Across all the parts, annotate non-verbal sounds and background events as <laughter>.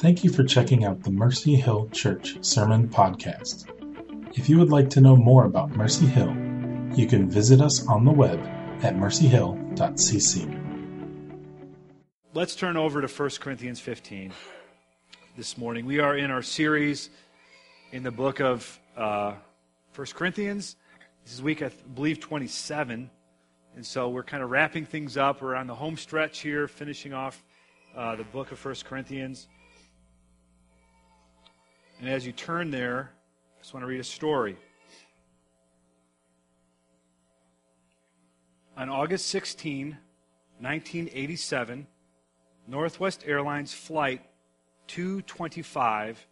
Thank you for checking out the Mercy Hill Church Sermon Podcast. If you would like to know more about Mercy Hill, you can visit us on the web at mercyhill.cc. Let's turn over to 1 Corinthians 15 this morning. We are in our series in the book of uh, 1 Corinthians. This is week, I believe, 27. And so we're kind of wrapping things up. We're on the home stretch here, finishing off uh, the book of 1 Corinthians. And as you turn there, I just want to read a story. On August 16, 1987, Northwest Airlines Flight 225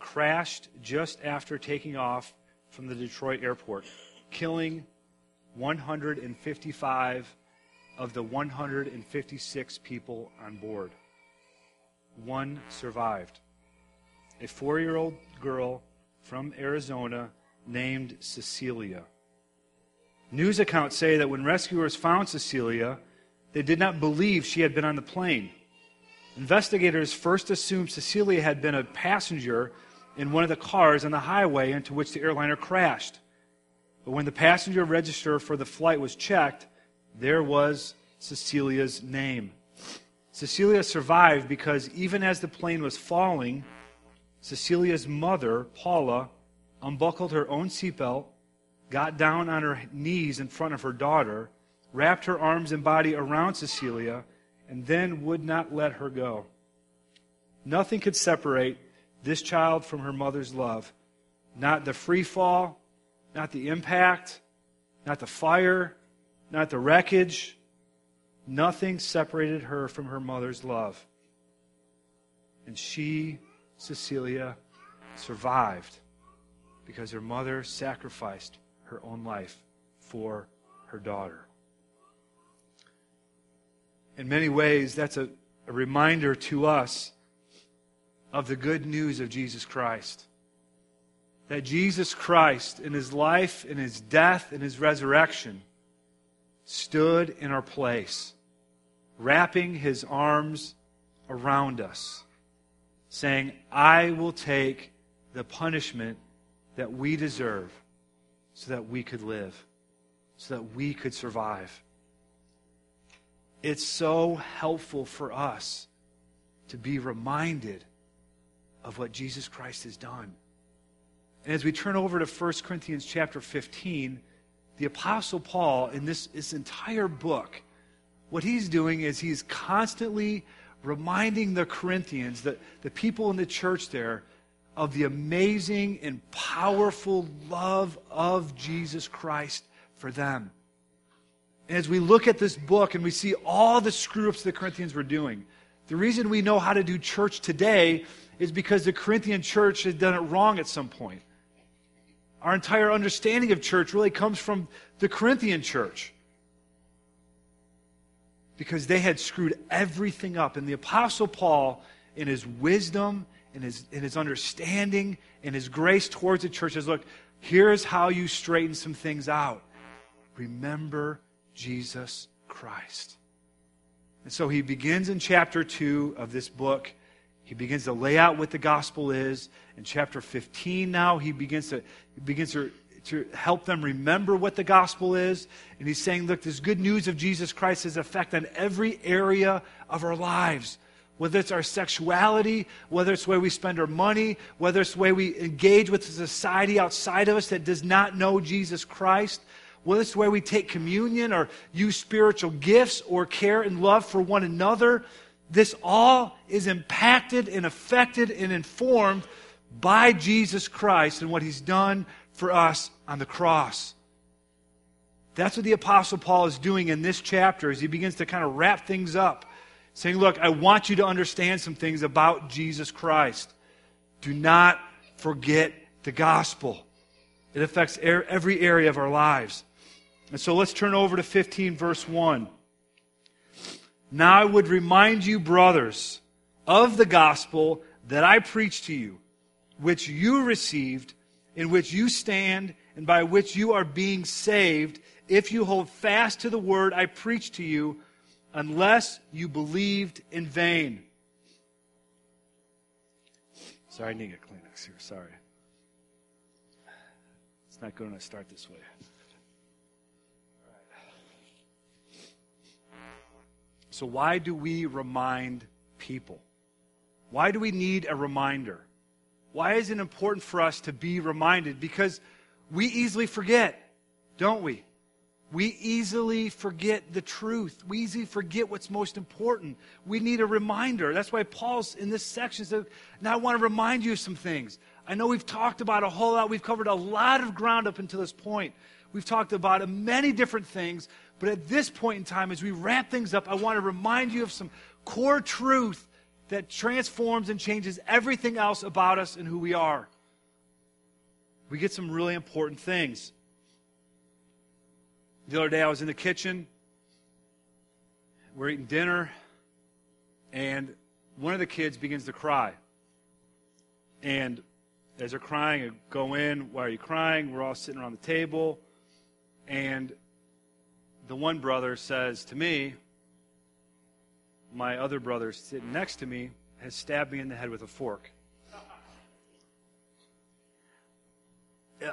crashed just after taking off from the Detroit airport, killing 155 of the 156 people on board. One survived a four year old girl from Arizona named Cecilia. News accounts say that when rescuers found Cecilia, they did not believe she had been on the plane. Investigators first assumed Cecilia had been a passenger in one of the cars on the highway into which the airliner crashed. But when the passenger register for the flight was checked, there was Cecilia's name. Cecilia survived because even as the plane was falling, Cecilia's mother, Paula, unbuckled her own seatbelt, got down on her knees in front of her daughter, wrapped her arms and body around Cecilia, and then would not let her go. Nothing could separate this child from her mother's love. Not the free fall, not the impact, not the fire, not the wreckage. Nothing separated her from her mother's love. And she Cecilia survived because her mother sacrificed her own life for her daughter. In many ways, that's a, a reminder to us of the good news of Jesus Christ. That Jesus Christ, in his life, in his death, in his resurrection, stood in our place, wrapping his arms around us saying, I will take the punishment that we deserve so that we could live, so that we could survive. It's so helpful for us to be reminded of what Jesus Christ has done. And as we turn over to 1 Corinthians chapter 15, the Apostle Paul, in this, this entire book, what he's doing is he's constantly reminding the Corinthians, the, the people in the church there, of the amazing and powerful love of Jesus Christ for them. And as we look at this book and we see all the screw ups the Corinthians were doing, the reason we know how to do church today is because the Corinthian church had done it wrong at some point. Our entire understanding of church really comes from the Corinthian church because they had screwed everything up. And the Apostle Paul, in his wisdom, in his, in his understanding, in his grace towards the church, says, Look, here's how you straighten some things out. Remember Jesus Christ. And so he begins in chapter 2 of this book. He begins to lay out what the gospel is. In chapter 15 now, he begins to, he begins to to help them remember what the gospel is. And he's saying, look, this good news of Jesus Christ has effect on every area of our lives. Whether it's our sexuality, whether it's the way we spend our money, whether it's the way we engage with the society outside of us that does not know Jesus Christ, whether it's the way we take communion or use spiritual gifts or care and love for one another, this all is impacted and affected and informed by Jesus Christ and what he's done for us on the cross. That's what the Apostle Paul is doing in this chapter as he begins to kind of wrap things up, saying, Look, I want you to understand some things about Jesus Christ. Do not forget the gospel, it affects er, every area of our lives. And so let's turn over to 15, verse 1. Now I would remind you, brothers, of the gospel that I preached to you, which you received in which you stand and by which you are being saved if you hold fast to the word I preached to you, unless you believed in vain. Sorry, I need to get Kleenex here. Sorry. It's not when I start this way. So, why do we remind people? Why do we need a reminder? Why is it important for us to be reminded? Because we easily forget, don't we? We easily forget the truth. We easily forget what's most important. We need a reminder. That's why Paul's in this section says, Now I want to remind you of some things. I know we've talked about a whole lot. We've covered a lot of ground up until this point. We've talked about many different things. But at this point in time, as we wrap things up, I want to remind you of some core truth that transforms and changes everything else about us and who we are. We get some really important things. The other day, I was in the kitchen. We're eating dinner, and one of the kids begins to cry. And as they're crying, I go in. Why are you crying? We're all sitting around the table. And the one brother says to me, My other brother sitting next to me has stabbed me in the head with a fork.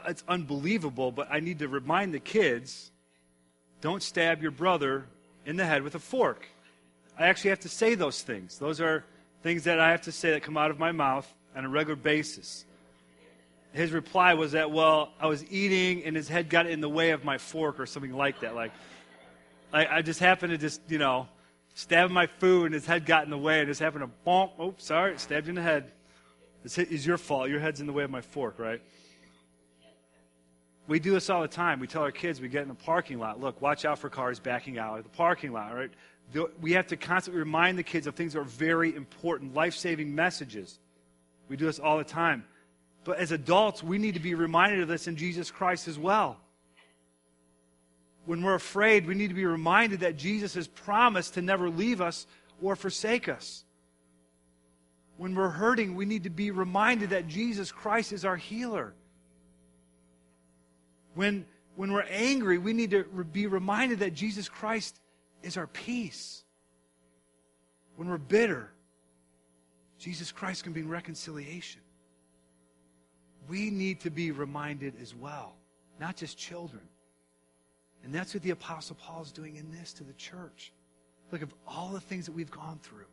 It's unbelievable, but I need to remind the kids don't stab your brother in the head with a fork. I actually have to say those things. Those are things that I have to say that come out of my mouth on a regular basis. His reply was that, well, I was eating and his head got in the way of my fork or something like that. Like, I, I just happened to just, you know, stab my food and his head got in the way and just happened to bonk. Oh, sorry, stabbed you in the head. It's, it's your fault. Your head's in the way of my fork, right? We do this all the time. We tell our kids we get in the parking lot, look, watch out for cars backing out of the parking lot, right? We have to constantly remind the kids of things that are very important, life saving messages. We do this all the time. But as adults, we need to be reminded of this in Jesus Christ as well. When we're afraid, we need to be reminded that Jesus has promised to never leave us or forsake us. When we're hurting, we need to be reminded that Jesus Christ is our healer. When, when we're angry, we need to be reminded that Jesus Christ is our peace. When we're bitter, Jesus Christ can bring reconciliation. We need to be reminded as well, not just children. And that's what the Apostle Paul is doing in this to the church. Look, of all the things that we've gone through,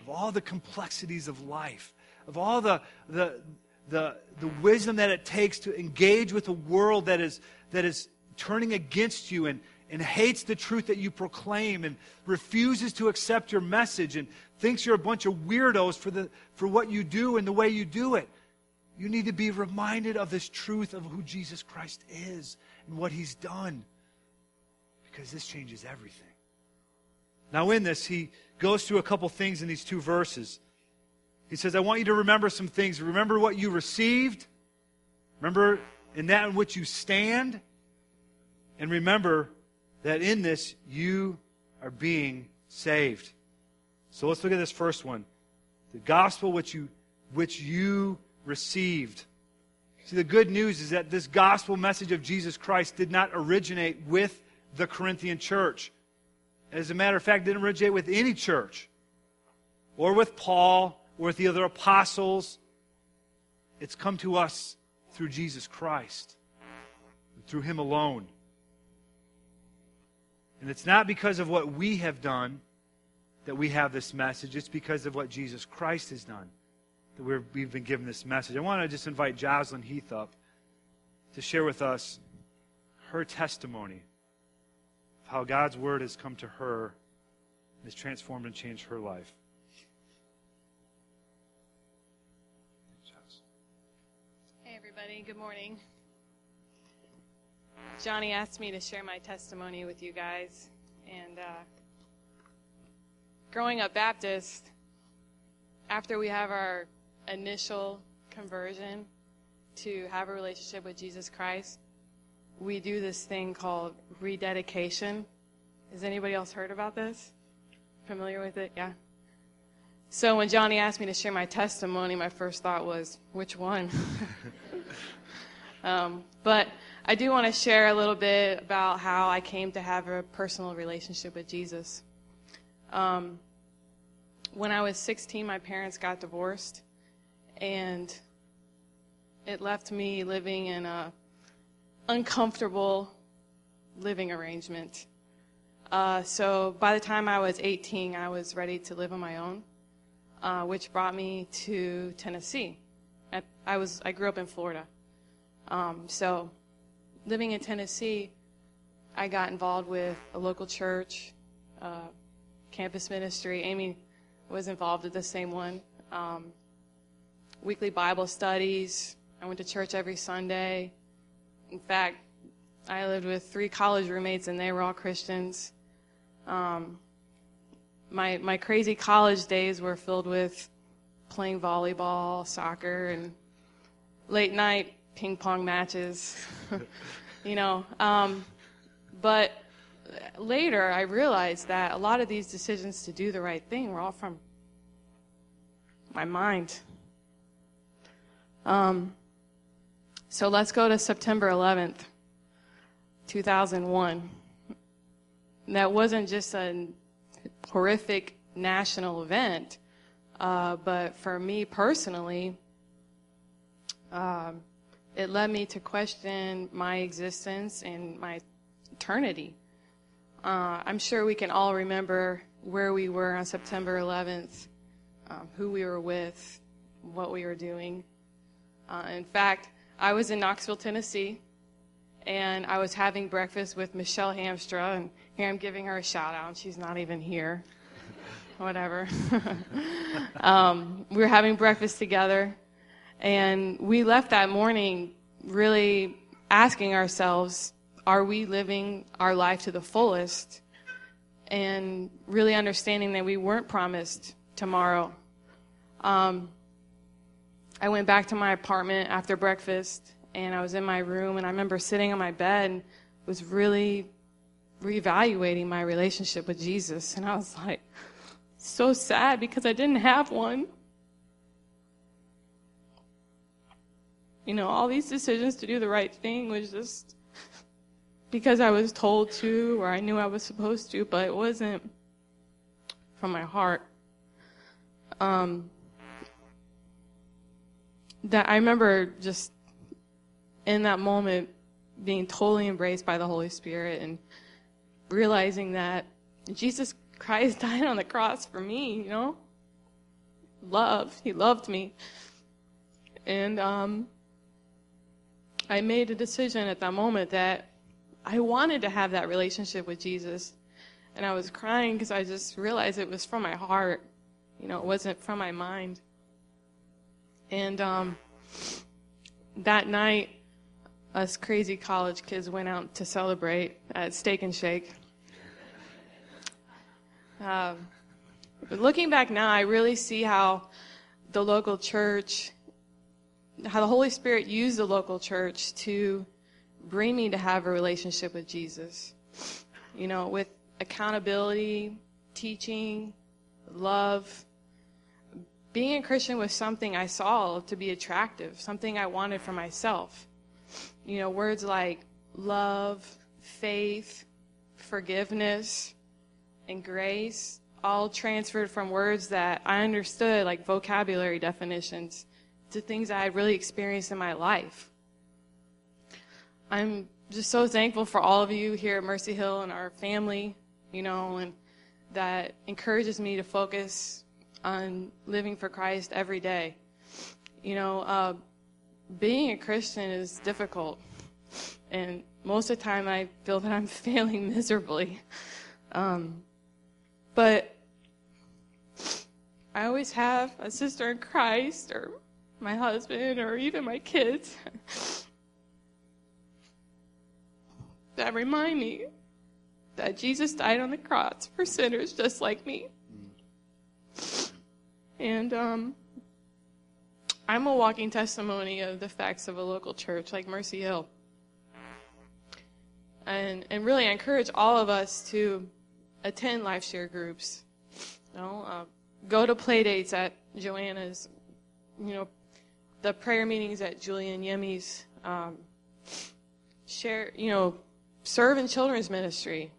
of all the complexities of life, of all the, the, the, the wisdom that it takes to engage with a world that is, that is turning against you and, and hates the truth that you proclaim and refuses to accept your message and thinks you're a bunch of weirdos for, the, for what you do and the way you do it. You need to be reminded of this truth of who Jesus Christ is and what he's done because this changes everything. Now, in this, he goes through a couple things in these two verses. He says, I want you to remember some things. Remember what you received. Remember in that in which you stand. And remember that in this you are being saved. So let's look at this first one. The gospel which you which you received. See, the good news is that this gospel message of Jesus Christ did not originate with the Corinthian church. As a matter of fact, didn't originate with any church or with Paul or with the other apostles. It's come to us through Jesus Christ, and through Him alone. And it's not because of what we have done that we have this message, it's because of what Jesus Christ has done that we have been given this message. I want to just invite Jocelyn Heath up to share with us her testimony how God's Word has come to her and has transformed and changed her life. Hey, everybody. Good morning. Johnny asked me to share my testimony with you guys. And uh, growing up Baptist, after we have our initial conversion to have a relationship with Jesus Christ, we do this thing called rededication. Has anybody else heard about this? Familiar with it? Yeah. So when Johnny asked me to share my testimony, my first thought was, which one? <laughs> um, but I do want to share a little bit about how I came to have a personal relationship with Jesus. Um, when I was 16, my parents got divorced, and it left me living in a uncomfortable living arrangement. Uh, so by the time I was 18, I was ready to live on my own, uh, which brought me to Tennessee. I, was I grew up in Florida, um, so living in Tennessee, I got involved with a local church, uh, campus ministry. Amy was involved with the same one. Um, weekly Bible studies. I went to church every Sunday. In fact, I lived with three college roommates, and they were all Christians. Um, my my crazy college days were filled with playing volleyball, soccer, and late night ping pong matches. <laughs> you know, um, but later I realized that a lot of these decisions to do the right thing were all from my mind. Um, so let's go to September 11th, 2001. That wasn't just a horrific national event, uh, but for me personally, um, it led me to question my existence and my eternity. Uh, I'm sure we can all remember where we were on September 11th, um, who we were with, what we were doing. Uh, in fact, I was in Knoxville, Tennessee, and I was having breakfast with Michelle Hamstra, and here I'm giving her a shout out. and She's not even here. <laughs> Whatever. <laughs> um, we were having breakfast together, and we left that morning really asking ourselves, are we living our life to the fullest? And really understanding that we weren't promised tomorrow. Um, I went back to my apartment after breakfast and I was in my room and I remember sitting on my bed and was really reevaluating my relationship with Jesus. And I was like, so sad because I didn't have one. You know, all these decisions to do the right thing was just because I was told to or I knew I was supposed to, but it wasn't from my heart. Um, that I remember just in that moment being totally embraced by the Holy Spirit and realizing that Jesus Christ <laughs> died on the cross for me, you know? Love. He loved me. And um, I made a decision at that moment that I wanted to have that relationship with Jesus. And I was crying because I just realized it was from my heart. You know, it wasn't from my mind. And um, that night, us crazy college kids went out to celebrate at Steak and Shake. Um, looking back now, I really see how the local church, how the Holy Spirit used the local church to bring me to have a relationship with Jesus. You know, with accountability, teaching, love. Being a Christian was something I saw to be attractive, something I wanted for myself. You know, words like love, faith, forgiveness, and grace all transferred from words that I understood, like vocabulary definitions, to things I had really experienced in my life. I'm just so thankful for all of you here at Mercy Hill and our family, you know, and that encourages me to focus on living for Christ every day. You know, uh, being a Christian is difficult, and most of the time I feel that I'm <laughs> failing miserably. Um, but I always have a sister in Christ, or my husband, or even my kids <laughs> that remind me that Jesus died on the cross for sinners just like me. And um, I'm a walking testimony of the facts of a local church like Mercy Hill. And, and really, I encourage all of us to attend life share groups. You know, uh, go to play dates at Joanna's, you know, the prayer meetings at Julian Yemi's. Um, share, you know, serve in children's ministry.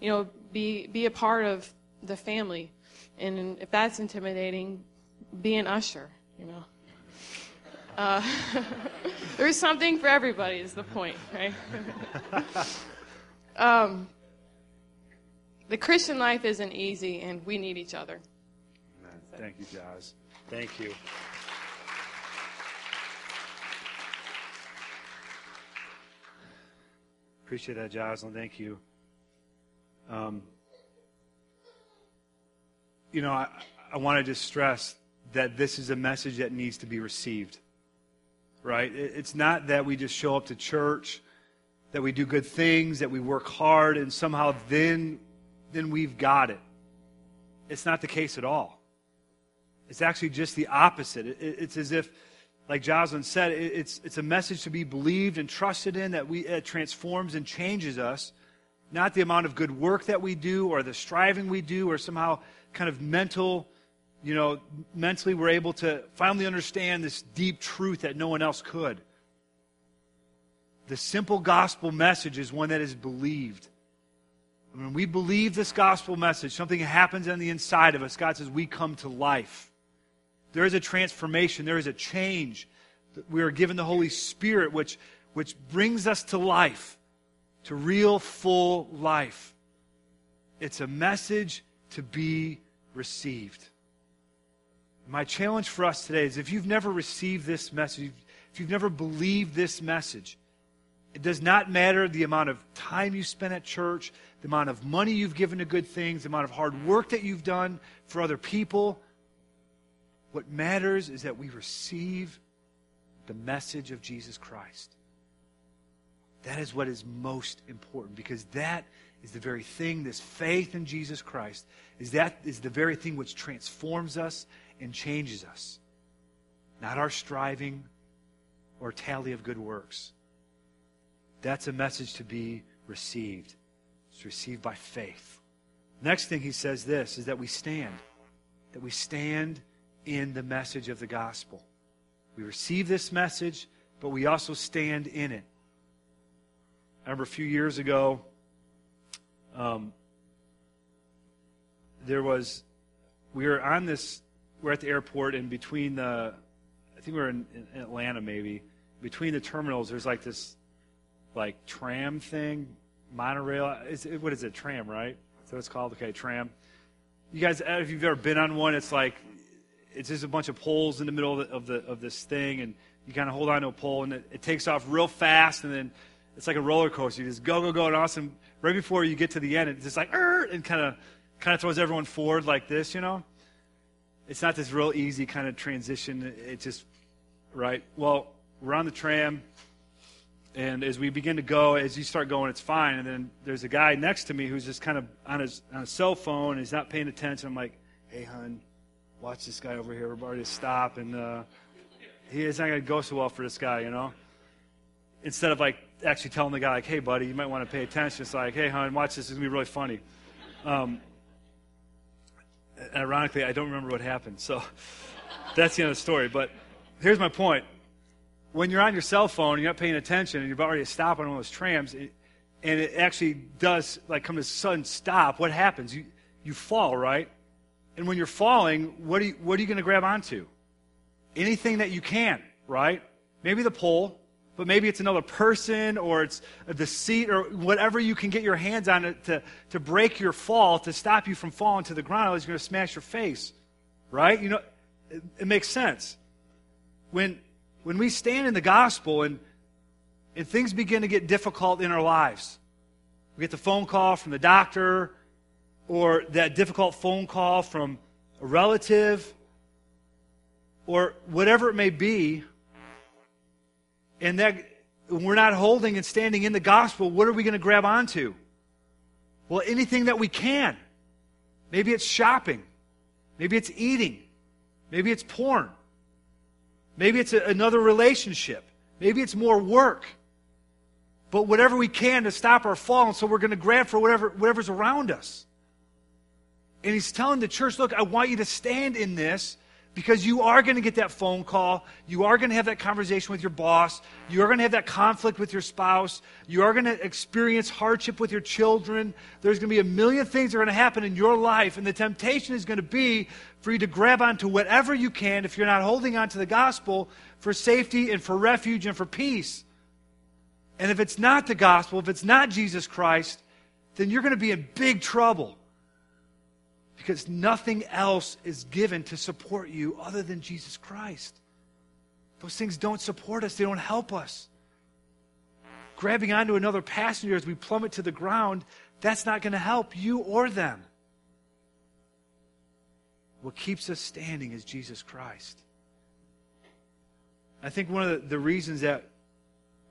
You know, be be a part of the family. And if that's intimidating, be an usher, you know. Uh, <laughs> there's something for everybody, is the point, right? <laughs> um, the Christian life isn't easy, and we need each other. Thank you, Jazz. Thank you. Appreciate that, Jocelyn. Thank you. Um, you know, I, I want to just stress that this is a message that needs to be received. Right? It's not that we just show up to church, that we do good things, that we work hard, and somehow then, then we've got it. It's not the case at all. It's actually just the opposite. It's as if like Jocelyn said, it's, it's a message to be believed and trusted in that we, it transforms and changes us. Not the amount of good work that we do or the striving we do or somehow kind of mental, you know, mentally we're able to finally understand this deep truth that no one else could. The simple gospel message is one that is believed. When we believe this gospel message, something happens on the inside of us. God says we come to life. There is a transformation, there is a change. We are given the Holy Spirit, which, which brings us to life, to real, full life. It's a message to be received. My challenge for us today is if you've never received this message, if you've never believed this message, it does not matter the amount of time you spend at church, the amount of money you've given to good things, the amount of hard work that you've done for other people. What matters is that we receive the message of Jesus Christ. That is what is most important because that is the very thing, this faith in Jesus Christ, is that is the very thing which transforms us and changes us. Not our striving or tally of good works. That's a message to be received. It's received by faith. Next thing he says this is that we stand. That we stand in the message of the gospel. We receive this message, but we also stand in it. I remember a few years ago, um, there was, we were on this, we're at the airport, and between the, I think we were in, in Atlanta maybe, between the terminals, there's like this, like tram thing, monorail. Is it, what is it? Tram, right? What it's called. Okay, tram. You guys, if you've ever been on one, it's like it's just a bunch of poles in the middle of, the, of, the, of this thing, and you kind of hold on to a pole, and it, it, takes off real fast, and then it's like a roller coaster. You just go, go, go, and awesome. Right before you get to the end, it's just like, and kind of kind of throws everyone forward like this, you know. It's not this real easy kind of transition. It just right. Well, we're on the tram, and as we begin to go, as you start going, it's fine. And then there's a guy next to me who's just kind of on his on his cell phone, and he's not paying attention. I'm like, hey, hun watch this guy over here. We're about to stop, and uh, he not going to go so well for this guy, you know. Instead of like actually telling the guy, like, "Hey, buddy, you might want to pay attention," it's like, "Hey, hon, watch this. It's gonna be really funny." Um, ironically, I don't remember what happened, so <laughs> that's the end of the story. But here's my point: when you're on your cell phone, you're not paying attention, and you're about ready to stop on one of those trams, it, and it actually does like come to a sudden stop. What happens? You you fall, right? And when you're falling, what are you, what are you going to grab onto? Anything that you can, right? Maybe the pole, but maybe it's another person or it's the seat or whatever you can get your hands on to, to, break your fall, to stop you from falling to the ground, otherwise you're going to smash your face, right? You know, it, it makes sense. When, when we stand in the gospel and, and things begin to get difficult in our lives, we get the phone call from the doctor, or that difficult phone call from a relative or whatever it may be, and that we're not holding and standing in the gospel, what are we going to grab onto? Well, anything that we can. Maybe it's shopping. Maybe it's eating. Maybe it's porn. Maybe it's a, another relationship. Maybe it's more work. But whatever we can to stop our fall, and so we're going to grab for whatever, whatever's around us. And he's telling the church, look, I want you to stand in this Because you are going to get that phone call. You are going to have that conversation with your boss. You are going to have that conflict with your spouse. You are going to experience hardship with your children. There's going to be a million things that are going to happen in your life. And the temptation is going to be for you to grab onto whatever you can if you're not holding on to the gospel for safety and for refuge and for peace. And if it's not the gospel, if it's not Jesus Christ, then you're going to be in big trouble because nothing else is given to support you other than Jesus Christ. Those things don't support us, they don't help us. Grabbing onto another passenger as we plummet to the ground, that's not going to help you or them. What keeps us standing is Jesus Christ. I think one of the, reasons that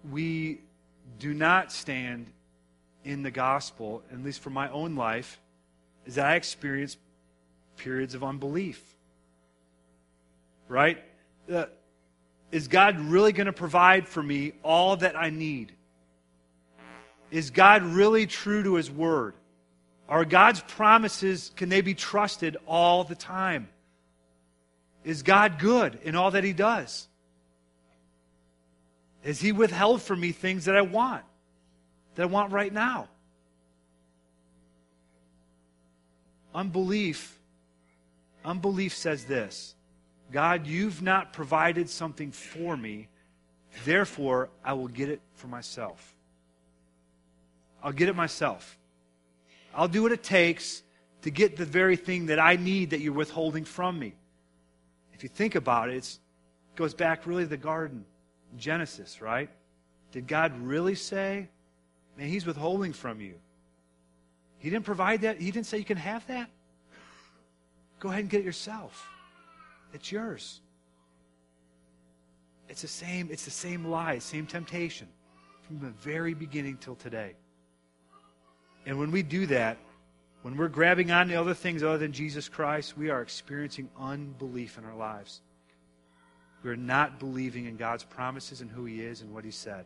we do not stand in the gospel, at least for my own life, is that I experience periods of unbelief. Right? Uh, is God really going to provide for me all that I need? Is God really true to his word? Are God's promises, can they be trusted all the time? Is God good in all that he does? Has he withheld from me things that I want, that I want right now? Unbelief, unbelief says this God, you've not provided something for me, therefore I will get it for myself. I'll get it myself. I'll do what it takes to get the very thing that I need that you're withholding from me. If you think about it, it goes back really to the garden, Genesis, right? Did God really say, man, he's withholding from you? He didn't provide that. He didn't say you can have that. Go ahead and get it yourself. It's yours. It's the same, it's the same lie, same temptation from the very beginning till today. And when we do that, when we're grabbing on to other things other than Jesus Christ, we are experiencing unbelief in our lives. We're not believing in God's promises and who He is and what He said.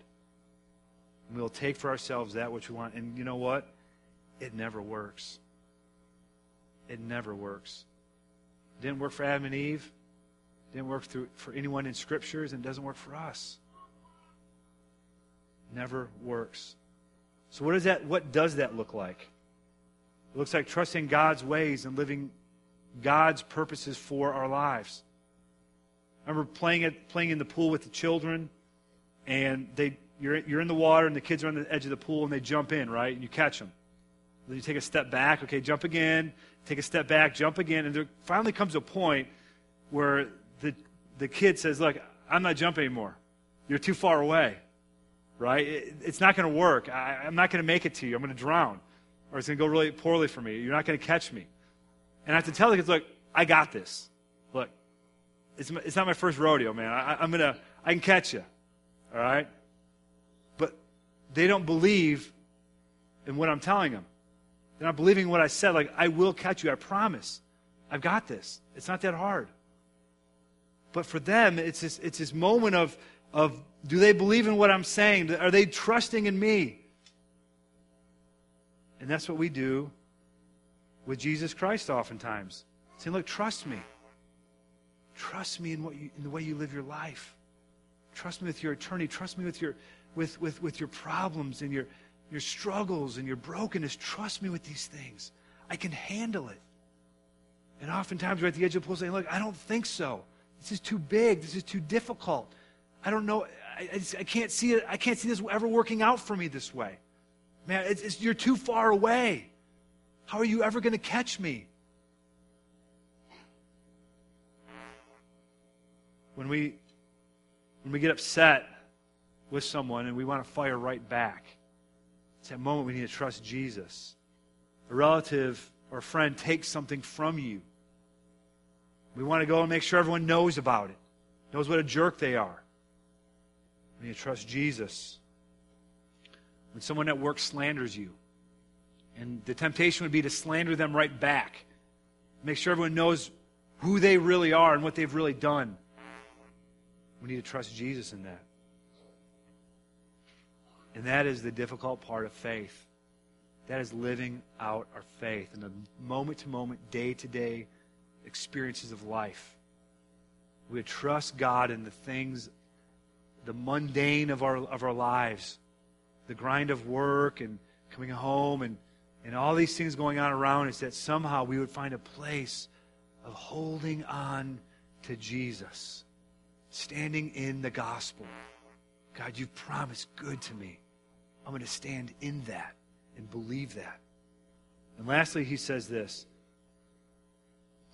And we'll take for ourselves that which we want. And you know what? It never works. It never works. It didn't work for Adam and Eve. It didn't work through, for anyone in scriptures, and it doesn't work for us. Never works. So what does that what does that look like? It looks like trusting God's ways and living God's purposes for our lives. I remember playing it playing in the pool with the children, and they you're you're in the water and the kids are on the edge of the pool and they jump in, right? And you catch them. Then you take a step back. Okay, jump again. Take a step back, jump again. And there finally comes a point where the, the kid says, Look, I'm not jumping anymore. You're too far away, right? It, it's not going to work. I, I'm not going to make it to you. I'm going to drown. Or it's going to go really poorly for me. You're not going to catch me. And I have to tell the kids, Look, I got this. Look, it's, it's not my first rodeo, man. I, I'm going to, I can catch you. All right? But they don't believe in what I'm telling them. They're not believing what I said. Like, I will catch you. I promise. I've got this. It's not that hard. But for them, it's this, it's this moment of, of do they believe in what I'm saying? Are they trusting in me? And that's what we do with Jesus Christ oftentimes. Saying, look, trust me. Trust me in, what you, in the way you live your life. Trust me with your attorney. Trust me with your, with, with, with your problems and your, your struggles and your brokenness. Trust me with these things. I can handle it. And oftentimes we're at the edge of the pool saying, Look, I don't think so. This is too big. This is too difficult. I don't know. I, I, I can't see it. I can't see this ever working out for me this way. Man, it's, it's, you're too far away. How are you ever going to catch me? When we, when we get upset with someone and we want to fire right back, it's that moment we need to trust Jesus. A relative or a friend takes something from you. We want to go and make sure everyone knows about it, knows what a jerk they are. We need to trust Jesus. When someone at work slanders you, and the temptation would be to slander them right back, make sure everyone knows who they really are and what they've really done. We need to trust Jesus in that. And that is the difficult part of faith. That is living out our faith in the moment to moment, day to day experiences of life. We trust God in the things, the mundane of our, of our lives, the grind of work and coming home and, and all these things going on around us, that somehow we would find a place of holding on to Jesus, standing in the gospel. God, you've promised good to me. I'm going to stand in that and believe that. And lastly, he says this.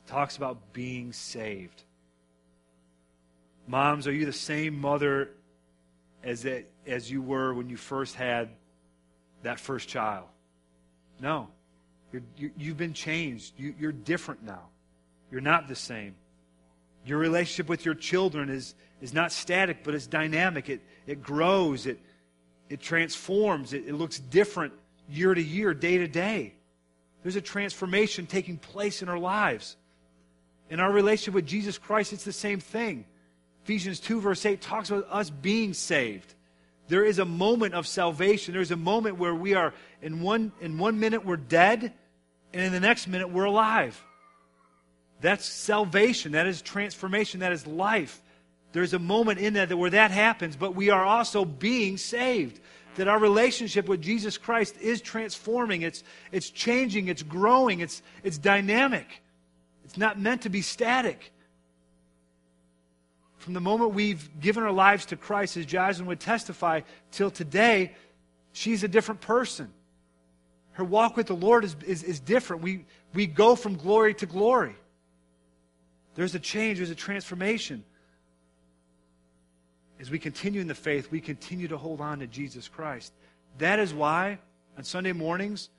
Talks about being saved. Moms, are you the same mother as, that, as you were when you first had that first child? No. You have been changed. You, you're different now. You're not the same. Your relationship with your children is, is not static, but it's dynamic. It, it grows, it, it transforms, it, it looks different year to year, day to day. There's a transformation taking place in our lives. In our relationship with Jesus Christ, it's the same thing. Ephesians 2, verse 8, talks about us being saved. There is a moment of salvation. There's a moment where we are, in one, in one minute, we're dead, and in the next minute, we're alive. That's salvation. That is transformation. That is life. There's a moment in that where that happens, but we are also being saved. That our relationship with Jesus Christ is transforming, it's, it's changing, it's growing, it's, it's dynamic. It's not meant to be static. From the moment we've given our lives to Christ, as Jasmine would testify, till today, she's a different person. Her walk with the Lord is, is, is different. We, we go from glory to glory. There's a change, there's a transformation. As we continue in the faith, we continue to hold on to Jesus Christ. That is why on Sunday mornings,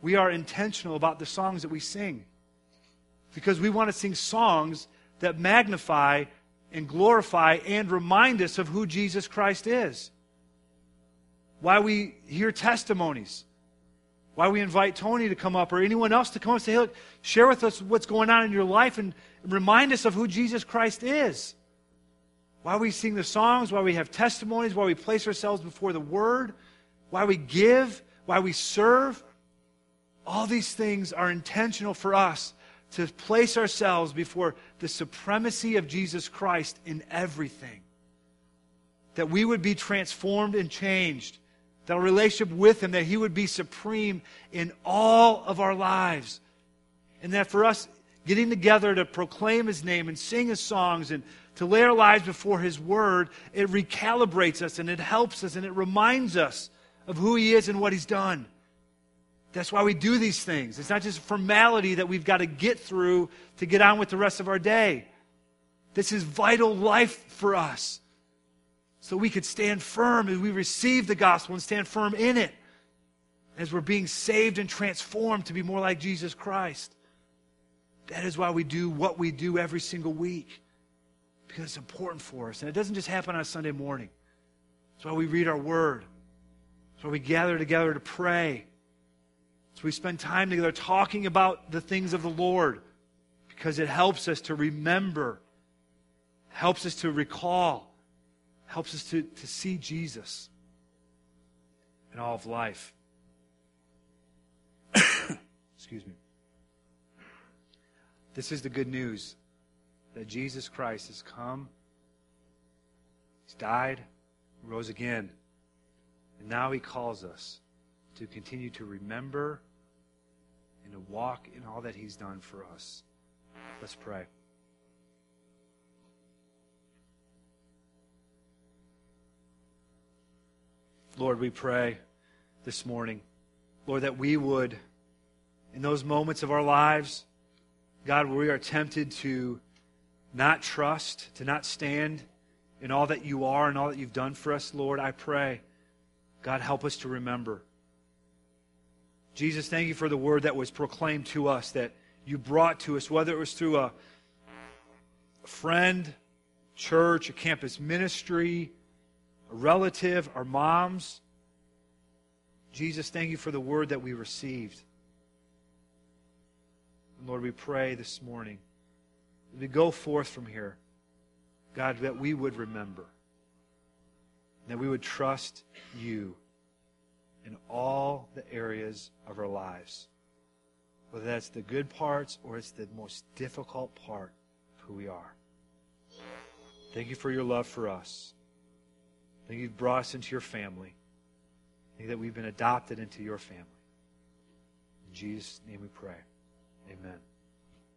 we are intentional about the songs that we sing. Because we want to sing songs that magnify and glorify and remind us of who Jesus Christ is. Why we hear testimonies. Why we invite Tony to come up or anyone else to come up and say, hey, look, share with us what's going on in your life and remind us of who Jesus Christ is. Why we sing the songs, why we have testimonies, why we place ourselves before the Word, why we give, why we serve. All these things are intentional for us to place ourselves before the supremacy of Jesus Christ in everything. That we would be transformed and changed. That our relationship with Him, that He would be supreme in all of our lives. And that for us, getting together to proclaim His name and sing His songs and to lay our lives before His Word, it recalibrates us and it helps us and it reminds us of who He is and what He's done. That's why we do these things. It's not just a formality that we've got to get through to get on with the rest of our day. This is vital life for us. So we could stand firm as we receive the gospel and stand firm in it as we're being saved and transformed to be more like Jesus Christ. That is why we do what we do every single week. Because it's important for us. And it doesn't just happen on a Sunday morning. That's why we read our word. That's why we gather together to pray. So we spend time together talking about the things of the Lord because it helps us to remember, helps us to recall, helps us to, to see Jesus in all of life. <coughs> Excuse me. This is the good news that Jesus Christ has come, He's died, rose again, and now He calls us to continue to remember and to walk in all that He's done for us. Let's pray. Lord, we pray this morning, Lord, that we would, in those moments of our lives, God, where we are tempted to not trust, to not stand in all that you are and all that you've done for us, Lord, I pray, God, help us to remember. Jesus, thank you for the word that was proclaimed to us, that you brought to us, whether it was through a friend, church, a campus ministry, a relative, our moms. Jesus, thank you for the word that we received. Lord, we pray this morning we go forth from here, God, that we would remember, that we would trust you in all the areas of our lives. Whether that's the good parts or it's the most difficult part of who we are. Thank you for your love for us. Thank you've brought us into your family. Thank you that we've been adopted into your family. In Jesus' name we pray. Amen.